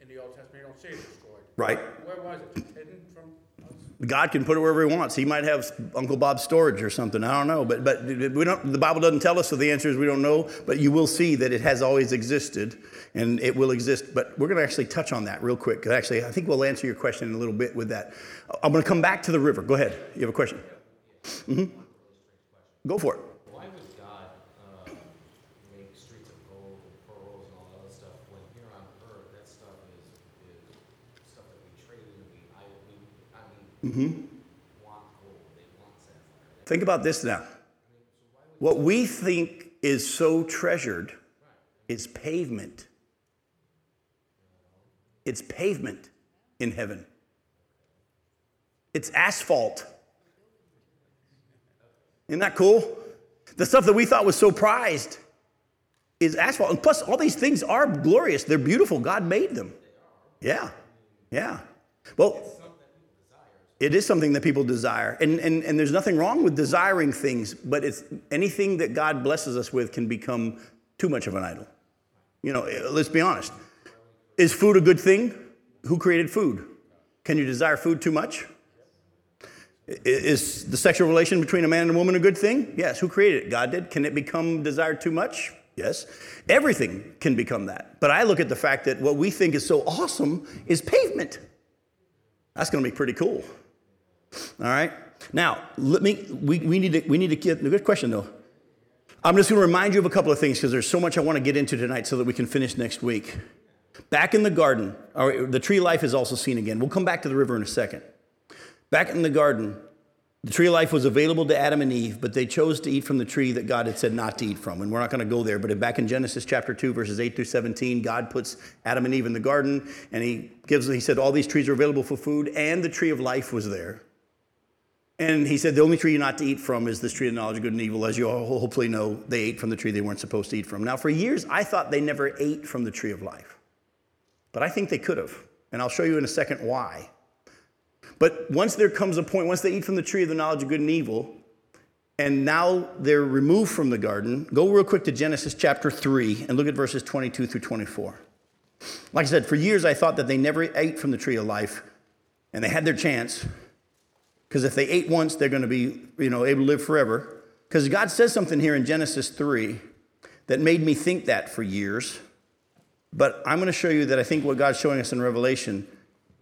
in the Old Testament. You don't see it destroyed. Right. Where was it? Hidden from us? God can put it wherever He wants. He might have Uncle Bob's storage or something. I don't know, but but we don't. The Bible doesn't tell us, so the answer is we don't know. But you will see that it has always existed, and it will exist. But we're going to actually touch on that real quick. Actually, I think we'll answer your question in a little bit with that. I'm going to come back to the river. Go ahead. You have a question? Mm-hmm. Go for it. Mm-hmm. Think about this now. What we think is so treasured is pavement. It's pavement in heaven. It's asphalt. Isn't that cool? The stuff that we thought was so prized is asphalt. And plus, all these things are glorious. They're beautiful. God made them. Yeah. Yeah. Well, it is something that people desire. And, and, and there's nothing wrong with desiring things, but it's anything that God blesses us with can become too much of an idol. You know, eh, let's be honest. Is food a good thing? Who created food? Can you desire food too much? Is the sexual relation between a man and a woman a good thing? Yes. Who created it? God did. Can it become desired too much? Yes. Everything can become that. But I look at the fact that what we think is so awesome is pavement. That's going to be pretty cool. All right. Now, let me. We, we need to. We need to get good question though. I'm just going to remind you of a couple of things because there's so much I want to get into tonight so that we can finish next week. Back in the garden, the tree of life is also seen again. We'll come back to the river in a second. Back in the garden, The tree of life was available to Adam and Eve, but they chose to eat from the tree that God had said not to eat from. And we're not going to go there, but back in Genesis chapter 2, verses 8 through 17, God puts Adam and Eve in the garden, and he gives, he said, all these trees are available for food, and the tree of life was there. And he said, the only tree you're not to eat from is this tree of knowledge of good and evil. As you all hopefully know, they ate from the tree they weren't supposed to eat from. Now, for years, I thought they never ate from the tree of life. But I think they could have. And I'll show you in a second why. But once there comes a point, once they eat from the tree of the knowledge of good and evil, and now they're removed from the garden, go real quick to Genesis chapter 3 and look at verses 22 through 24. Like I said, for years I thought that they never ate from the tree of life, and they had their chance. Because if they ate once, they're going to be you know, able to live forever. Because God says something here in Genesis 3 that made me think that for years. But I'm going to show you that I think what God's showing us in Revelation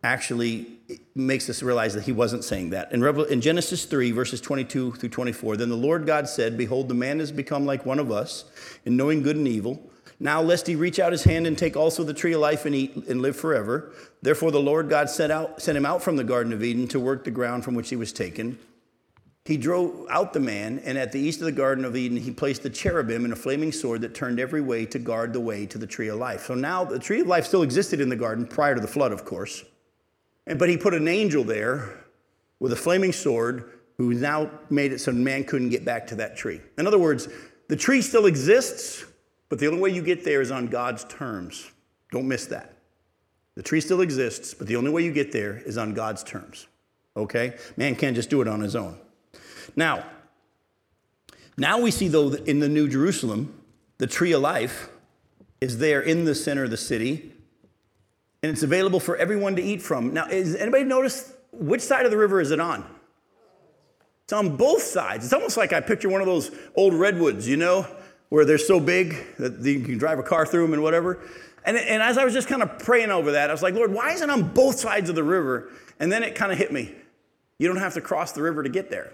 actually makes us realize that he wasn't saying that. In, Revel- in Genesis 3, verses 22 through 24, then the Lord God said, Behold, the man has become like one of us in knowing good and evil. Now, lest he reach out his hand and take also the tree of life and eat and live forever. Therefore, the Lord God sent, out, sent him out from the Garden of Eden to work the ground from which he was taken. He drove out the man, and at the east of the Garden of Eden, he placed the cherubim and a flaming sword that turned every way to guard the way to the tree of life. So now the tree of life still existed in the garden prior to the flood, of course. And, but he put an angel there with a flaming sword who now made it so man couldn't get back to that tree. In other words, the tree still exists, but the only way you get there is on God's terms. Don't miss that. The tree still exists, but the only way you get there is on God's terms. Okay? Man can't just do it on his own. Now, now we see though in the New Jerusalem, the tree of life is there in the center of the city and it's available for everyone to eat from. Now, is anybody notice which side of the river is it on? It's on both sides. It's almost like I picture one of those old redwoods, you know, where they're so big that you can drive a car through them and whatever. And, and as I was just kind of praying over that, I was like, Lord, why is it on both sides of the river? And then it kind of hit me. You don't have to cross the river to get there.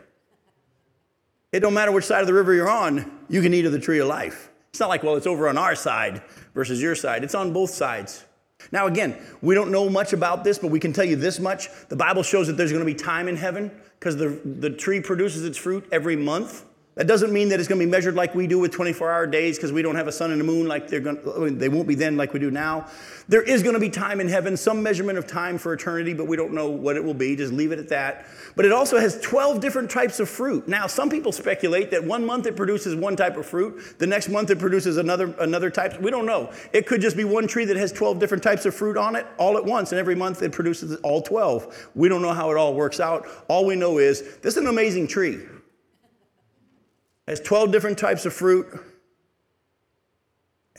It don't matter which side of the river you're on, you can eat of the tree of life. It's not like, well, it's over on our side versus your side. It's on both sides. Now, again, we don't know much about this, but we can tell you this much. The Bible shows that there's going to be time in heaven because the, the tree produces its fruit every month. That doesn't mean that it's going to be measured like we do with 24 hour days because we don't have a sun and a moon like they're going to, they won't be then like we do now. There is going to be time in heaven, some measurement of time for eternity, but we don't know what it will be. Just leave it at that. But it also has 12 different types of fruit. Now, some people speculate that one month it produces one type of fruit, the next month it produces another, another type. We don't know. It could just be one tree that has 12 different types of fruit on it all at once, and every month it produces all 12. We don't know how it all works out. All we know is this is an amazing tree has 12 different types of fruit.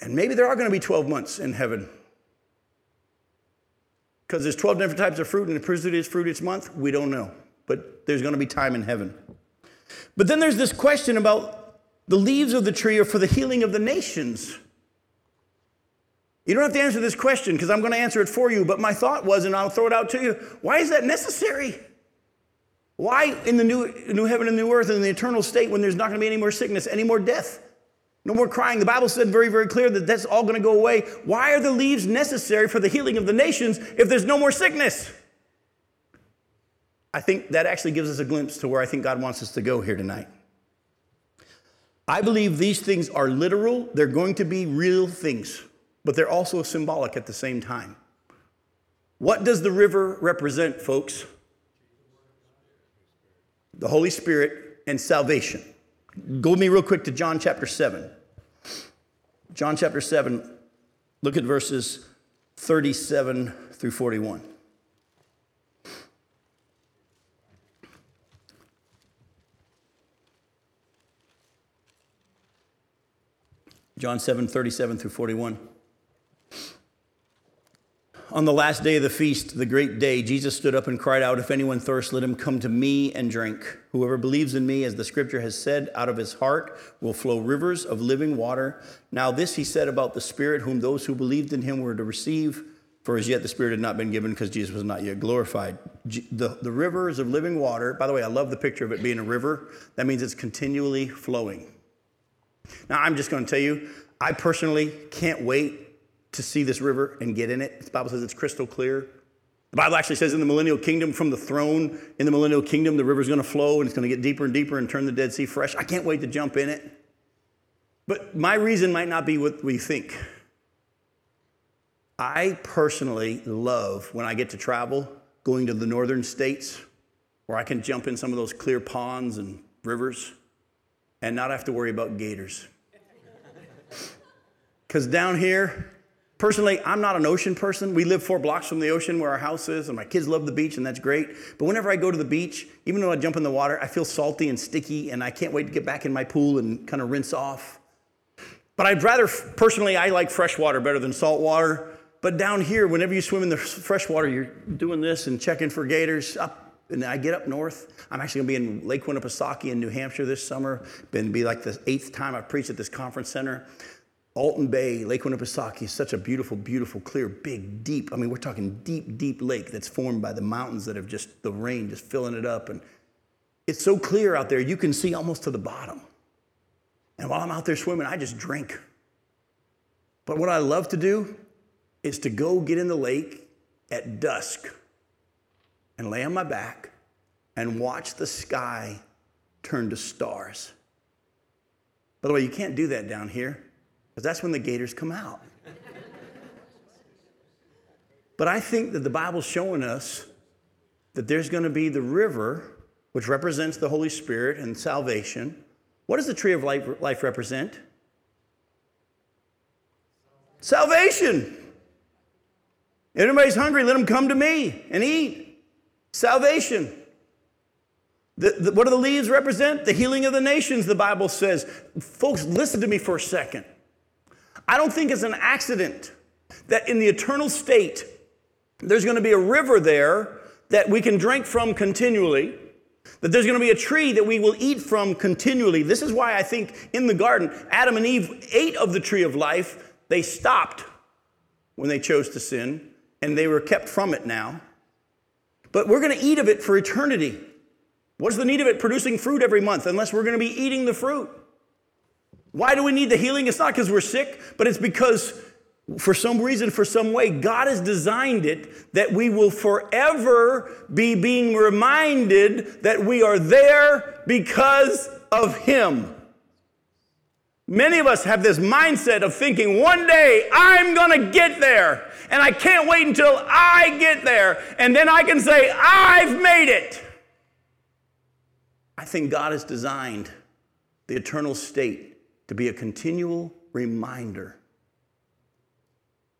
And maybe there are going to be 12 months in heaven. Because there's 12 different types of fruit, and it produces fruit each month. We don't know. But there's going to be time in heaven. But then there's this question about the leaves of the tree are for the healing of the nations. You don't have to answer this question because I'm going to answer it for you. But my thought was, and I'll throw it out to you why is that necessary? Why in the new, new heaven and new earth and the eternal state when there's not going to be any more sickness, any more death, no more crying? The Bible said very, very clear that that's all going to go away. Why are the leaves necessary for the healing of the nations if there's no more sickness? I think that actually gives us a glimpse to where I think God wants us to go here tonight. I believe these things are literal, they're going to be real things, but they're also symbolic at the same time. What does the river represent, folks? The Holy Spirit, and salvation. Go with me real quick to John chapter 7. John chapter 7, look at verses 37 through 41. John 7, 37 through 41. On the last day of the feast, the great day, Jesus stood up and cried out, If anyone thirsts, let him come to me and drink. Whoever believes in me, as the scripture has said, out of his heart will flow rivers of living water. Now, this he said about the Spirit, whom those who believed in him were to receive. For as yet the Spirit had not been given because Jesus was not yet glorified. The, the rivers of living water, by the way, I love the picture of it being a river. That means it's continually flowing. Now, I'm just going to tell you, I personally can't wait to see this river and get in it. The Bible says it's crystal clear. The Bible actually says in the millennial kingdom, from the throne in the millennial kingdom, the river's going to flow and it's going to get deeper and deeper and turn the Dead Sea fresh. I can't wait to jump in it. But my reason might not be what we think. I personally love when I get to travel going to the northern states where I can jump in some of those clear ponds and rivers and not have to worry about gators. Because down here, personally, I'm not an ocean person. We live four blocks from the ocean where our house is, and my kids love the beach, and that's great. But whenever I go to the beach, even though I jump in the water, I feel salty and sticky, and I can't wait to get back in my pool and kind of rinse off. But I'd rather, personally, I like fresh water better than salt water. But down here, whenever you swim in the fresh water, you're doing this and checking for gators. Up and I get up north. I'm actually going to be in Lake Winnipesaukee in New Hampshire this summer. Been be like the eighth time I've preached at this conference center. Alton Bay, Lake Winnipesaukee is such a beautiful, beautiful, clear, big, deep. I mean, we're talking deep, deep lake that's formed by the mountains that have just the rain just filling it up, and it's so clear out there you can see almost to the bottom. And while I'm out there swimming, I just drink. But what I love to do is to go get in the lake at dusk and lay on my back and watch the sky turn to stars. By the way, you can't do that down here because that's when the gators come out. but I think that the Bible's showing us that there's going to be the river, which represents the Holy Spirit and salvation. What does the tree of life, life represent? Salvation. If anybody's hungry, let them come to me and eat. Salvation. The, the, what do the leaves represent? The healing of the nations, the Bible says. Folks, listen to me for a second. I don't think it's an accident that in the eternal state, there's going to be a river there that we can drink from continually, that there's going to be a tree that we will eat from continually. This is why I think in the garden, Adam and Eve ate of the tree of life. They stopped when they chose to sin, and they were kept from it now. But we're going to eat of it for eternity. What's the need of it producing fruit every month unless we're going to be eating the fruit? Why do we need the healing? It's not because we're sick, but it's because for some reason, for some way, God has designed it that we will forever be being reminded that we are there because of Him. Many of us have this mindset of thinking, one day I'm going to get there, and I can't wait until I get there, and then I can say, I've made it. I think God has designed the eternal state to be a continual reminder.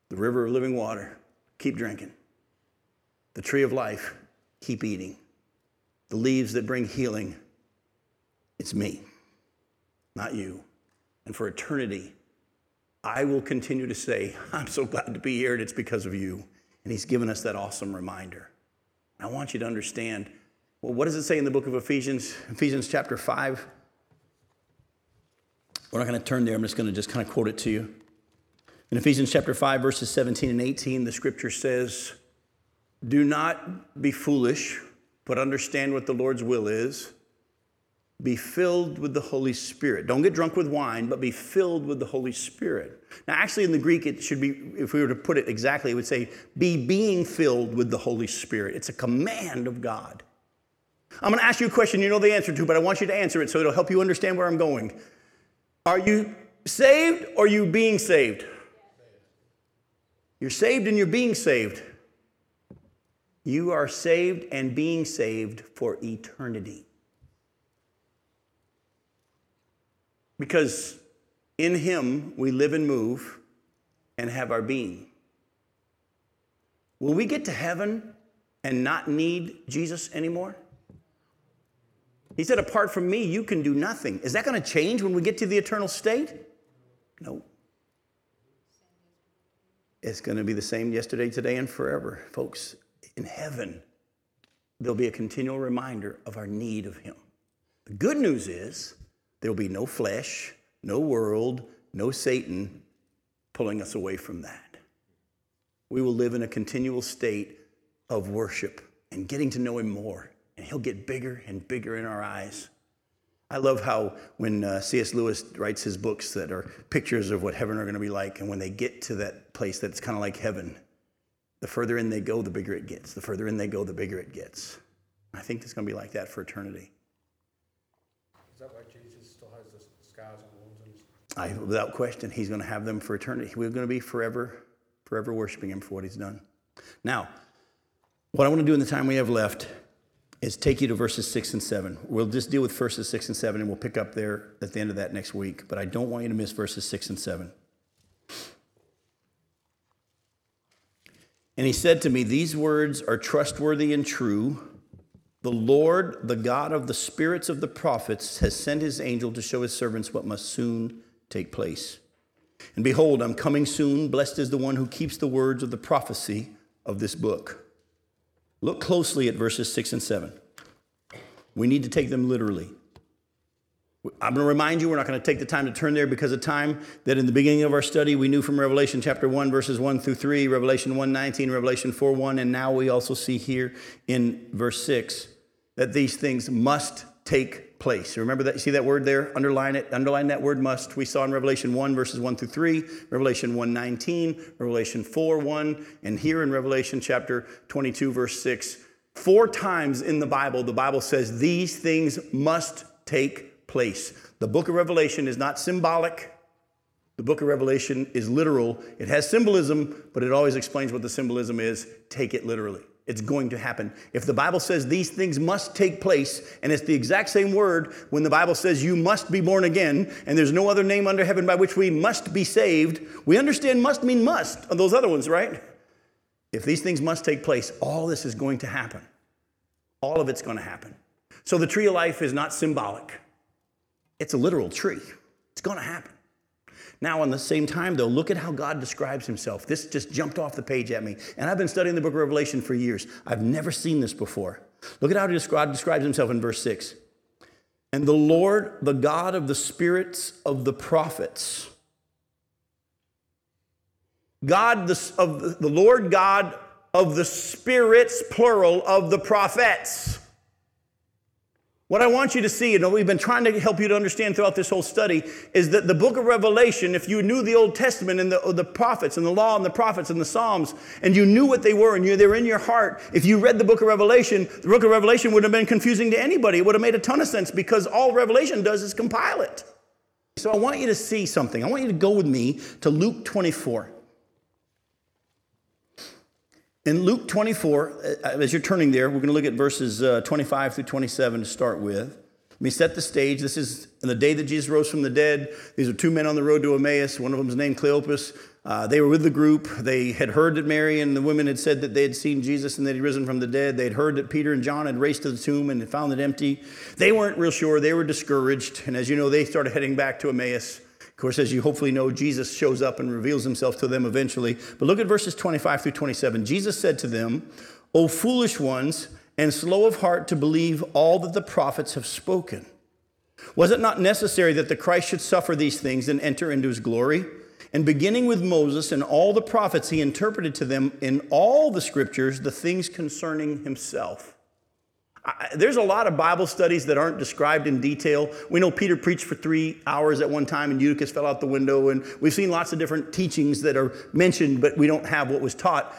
The river of living water, keep drinking. The tree of life, keep eating. The leaves that bring healing, it's me, not you and for eternity, I will continue to say, I'm so glad to be here, and it's because of you. And He's given us that awesome reminder. I want you to understand well, what does it say in the book of Ephesians? Ephesians chapter 5. We're not going to turn there, I'm just going to just kind of quote it to you. In Ephesians chapter 5, verses 17 and 18, the scripture says, Do not be foolish, but understand what the Lord's will is be filled with the Holy Spirit. Don't get drunk with wine, but be filled with the Holy Spirit. Now, actually, in the Greek, it should be, if we were to put it exactly, it would say, be being filled with the Holy Spirit. It's a command of God. I'm going to ask you a question you know the answer to, but I want you to answer it so it'll help you understand where I'm going. Are you saved or are you being saved? You're saved and you're being saved. You are saved and being saved for eternity. Because in Him we live and move and have our being. Will we get to heaven and not need Jesus anymore? He said, Apart from me, you can do nothing. Is that going to change when we get to the eternal state? No. It's going to be the same yesterday, today, and forever. Folks, in heaven, there'll be a continual reminder of our need of Him. The good news is there will be no flesh, no world, no Satan pulling us away from that. We will live in a continual state of worship and getting to know Him more, and He'll get bigger and bigger in our eyes. I love how when uh, C.S. Lewis writes his books that are pictures of what heaven are going to be like, and when they get to that place that's kind of like heaven, the further in they go, the bigger it gets. The further in they go, the bigger it gets. I think it's going to be like that for eternity. Is that why Jesus still has the scars and wounds I, without question, he's going to have them for eternity. We're going to be forever, forever worshiping him for what he's done. Now, what I want to do in the time we have left is take you to verses six and seven. We'll just deal with verses six and seven, and we'll pick up there at the end of that next week. But I don't want you to miss verses six and seven. And he said to me, These words are trustworthy and true. The Lord, the God of the spirits of the prophets, has sent his angel to show his servants what must soon take place. And behold, I'm coming soon. Blessed is the one who keeps the words of the prophecy of this book. Look closely at verses 6 and 7. We need to take them literally. I'm going to remind you, we're not going to take the time to turn there because of time, that in the beginning of our study, we knew from Revelation chapter 1, verses 1 through 3, Revelation 1 19, Revelation 4 1, and now we also see here in verse 6 that these things must take place. Remember that? You see that word there? Underline it. Underline that word must. We saw in Revelation 1, verses 1 through 3, Revelation 1 19, Revelation 4 1, and here in Revelation chapter 22, verse 6. Four times in the Bible, the Bible says these things must take place. The book of Revelation is not symbolic. The book of Revelation is literal. It has symbolism, but it always explains what the symbolism is. Take it literally. It's going to happen. If the Bible says these things must take place, and it's the exact same word when the Bible says you must be born again, and there's no other name under heaven by which we must be saved, we understand must mean must of those other ones, right? If these things must take place, all this is going to happen. All of it's going to happen. So the tree of life is not symbolic. It's a literal tree. It's going to happen. Now, on the same time, though, look at how God describes himself. This just jumped off the page at me. And I've been studying the book of Revelation for years. I've never seen this before. Look at how God describes himself in verse 6. And the Lord, the God of the spirits of the prophets, God, the, of the Lord God of the spirits, plural, of the prophets. What I want you to see, and what we've been trying to help you to understand throughout this whole study, is that the book of Revelation, if you knew the Old Testament and the, the prophets and the law and the prophets and the Psalms, and you knew what they were and you, they were in your heart, if you read the book of Revelation, the book of Revelation would have been confusing to anybody. It would have made a ton of sense because all Revelation does is compile it. So I want you to see something. I want you to go with me to Luke 24. In Luke 24, uh, as you're turning there, we're going to look at verses uh, 25 through 27 to start with. Let me set the stage. This is the day that Jesus rose from the dead. These are two men on the road to Emmaus. One of them is named Cleopas. Uh, they were with the group. They had heard that Mary and the women had said that they had seen Jesus and that he'd risen from the dead. They had heard that Peter and John had raced to the tomb and found it empty. They weren't real sure. They were discouraged. And as you know, they started heading back to Emmaus. Of course, as you hopefully know, Jesus shows up and reveals himself to them eventually. But look at verses 25 through 27. Jesus said to them, O foolish ones, and slow of heart to believe all that the prophets have spoken. Was it not necessary that the Christ should suffer these things and enter into his glory? And beginning with Moses and all the prophets, he interpreted to them in all the scriptures the things concerning himself. I, there's a lot of Bible studies that aren't described in detail. We know Peter preached for three hours at one time and Eutychus fell out the window, and we've seen lots of different teachings that are mentioned, but we don't have what was taught.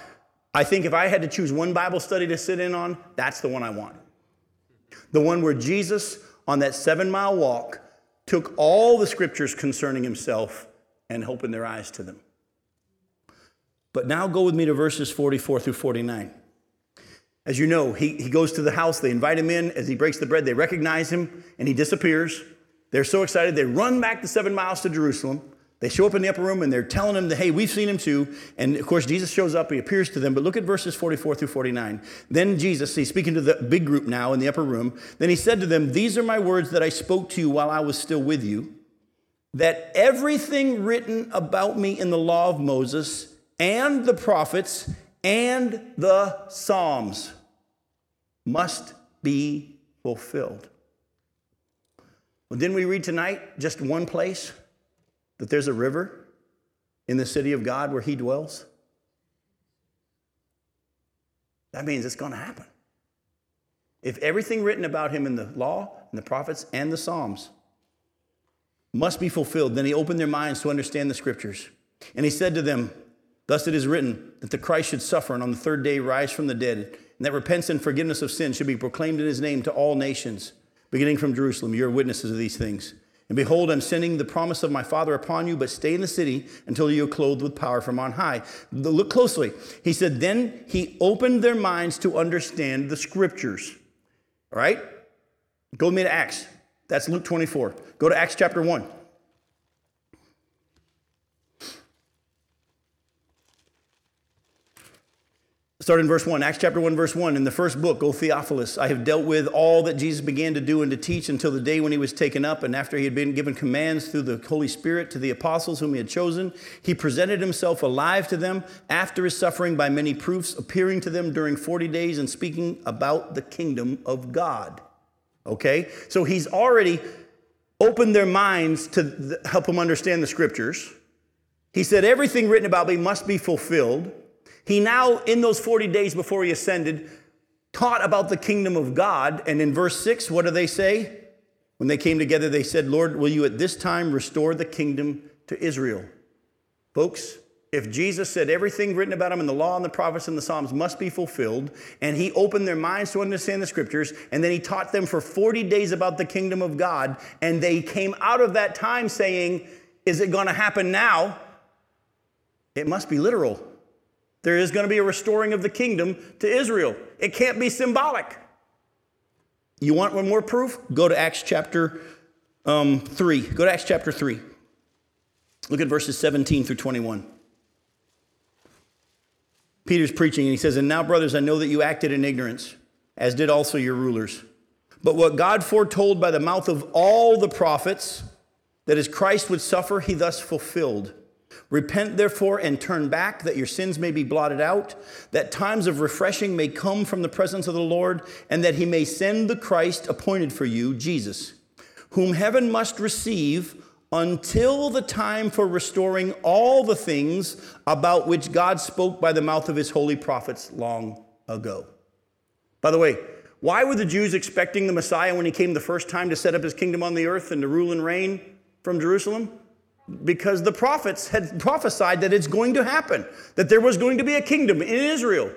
I think if I had to choose one Bible study to sit in on, that's the one I want. The one where Jesus, on that seven mile walk, took all the scriptures concerning himself and opened their eyes to them. But now go with me to verses 44 through 49. As you know, he, he goes to the house, they invite him in. As he breaks the bread, they recognize him, and he disappears. They're so excited, they run back the seven miles to Jerusalem. They show up in the upper room and they're telling him that, hey, we've seen him too. And of course, Jesus shows up, he appears to them. But look at verses 44 through 49. Then Jesus, he's speaking to the big group now in the upper room. Then he said to them, These are my words that I spoke to you while I was still with you, that everything written about me in the law of Moses and the prophets and the Psalms must be fulfilled. Well, didn't we read tonight just one place that there's a river in the city of God where he dwells? That means it's going to happen. If everything written about him in the law and the prophets and the Psalms must be fulfilled, then he opened their minds to understand the scriptures. And he said to them, Thus it is written that the Christ should suffer and on the third day rise from the dead, and that repentance and forgiveness of sins should be proclaimed in his name to all nations, beginning from Jerusalem. You're witnesses of these things. And behold, I'm sending the promise of my Father upon you, but stay in the city until you are clothed with power from on high. Look closely. He said, Then he opened their minds to understand the scriptures. All right? Go with me to Acts. That's Luke 24. Go to Acts chapter 1. Start in verse 1, Acts chapter 1, verse 1. In the first book, O Theophilus, I have dealt with all that Jesus began to do and to teach until the day when he was taken up, and after he had been given commands through the Holy Spirit to the apostles whom he had chosen, he presented himself alive to them after his suffering by many proofs, appearing to them during 40 days and speaking about the kingdom of God. Okay? So he's already opened their minds to help them understand the scriptures. He said, Everything written about me must be fulfilled. He now, in those 40 days before he ascended, taught about the kingdom of God. And in verse 6, what do they say? When they came together, they said, Lord, will you at this time restore the kingdom to Israel? Folks, if Jesus said everything written about him in the law and the prophets and the Psalms must be fulfilled, and he opened their minds to understand the scriptures, and then he taught them for 40 days about the kingdom of God, and they came out of that time saying, Is it going to happen now? It must be literal. There is going to be a restoring of the kingdom to Israel. It can't be symbolic. You want one more proof? Go to Acts chapter um, 3. Go to Acts chapter 3. Look at verses 17 through 21. Peter's preaching and he says, And now, brothers, I know that you acted in ignorance, as did also your rulers. But what God foretold by the mouth of all the prophets, that as Christ would suffer, he thus fulfilled. Repent, therefore, and turn back, that your sins may be blotted out, that times of refreshing may come from the presence of the Lord, and that he may send the Christ appointed for you, Jesus, whom heaven must receive until the time for restoring all the things about which God spoke by the mouth of his holy prophets long ago. By the way, why were the Jews expecting the Messiah when he came the first time to set up his kingdom on the earth and to rule and reign from Jerusalem? Because the prophets had prophesied that it's going to happen, that there was going to be a kingdom in Israel.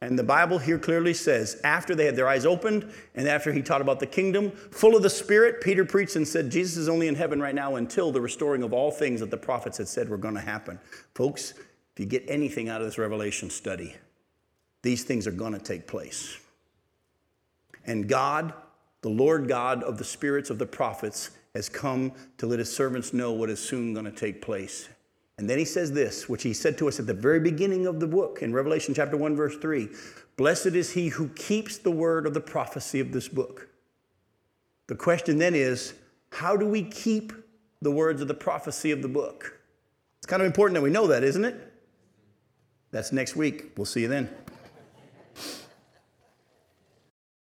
And the Bible here clearly says, after they had their eyes opened and after he taught about the kingdom, full of the Spirit, Peter preached and said, Jesus is only in heaven right now until the restoring of all things that the prophets had said were going to happen. Folks, if you get anything out of this Revelation study, these things are going to take place. And God, the Lord God of the spirits of the prophets, has come to let his servants know what is soon going to take place. And then he says this, which he said to us at the very beginning of the book in Revelation chapter 1, verse 3 Blessed is he who keeps the word of the prophecy of this book. The question then is how do we keep the words of the prophecy of the book? It's kind of important that we know that, isn't it? That's next week. We'll see you then.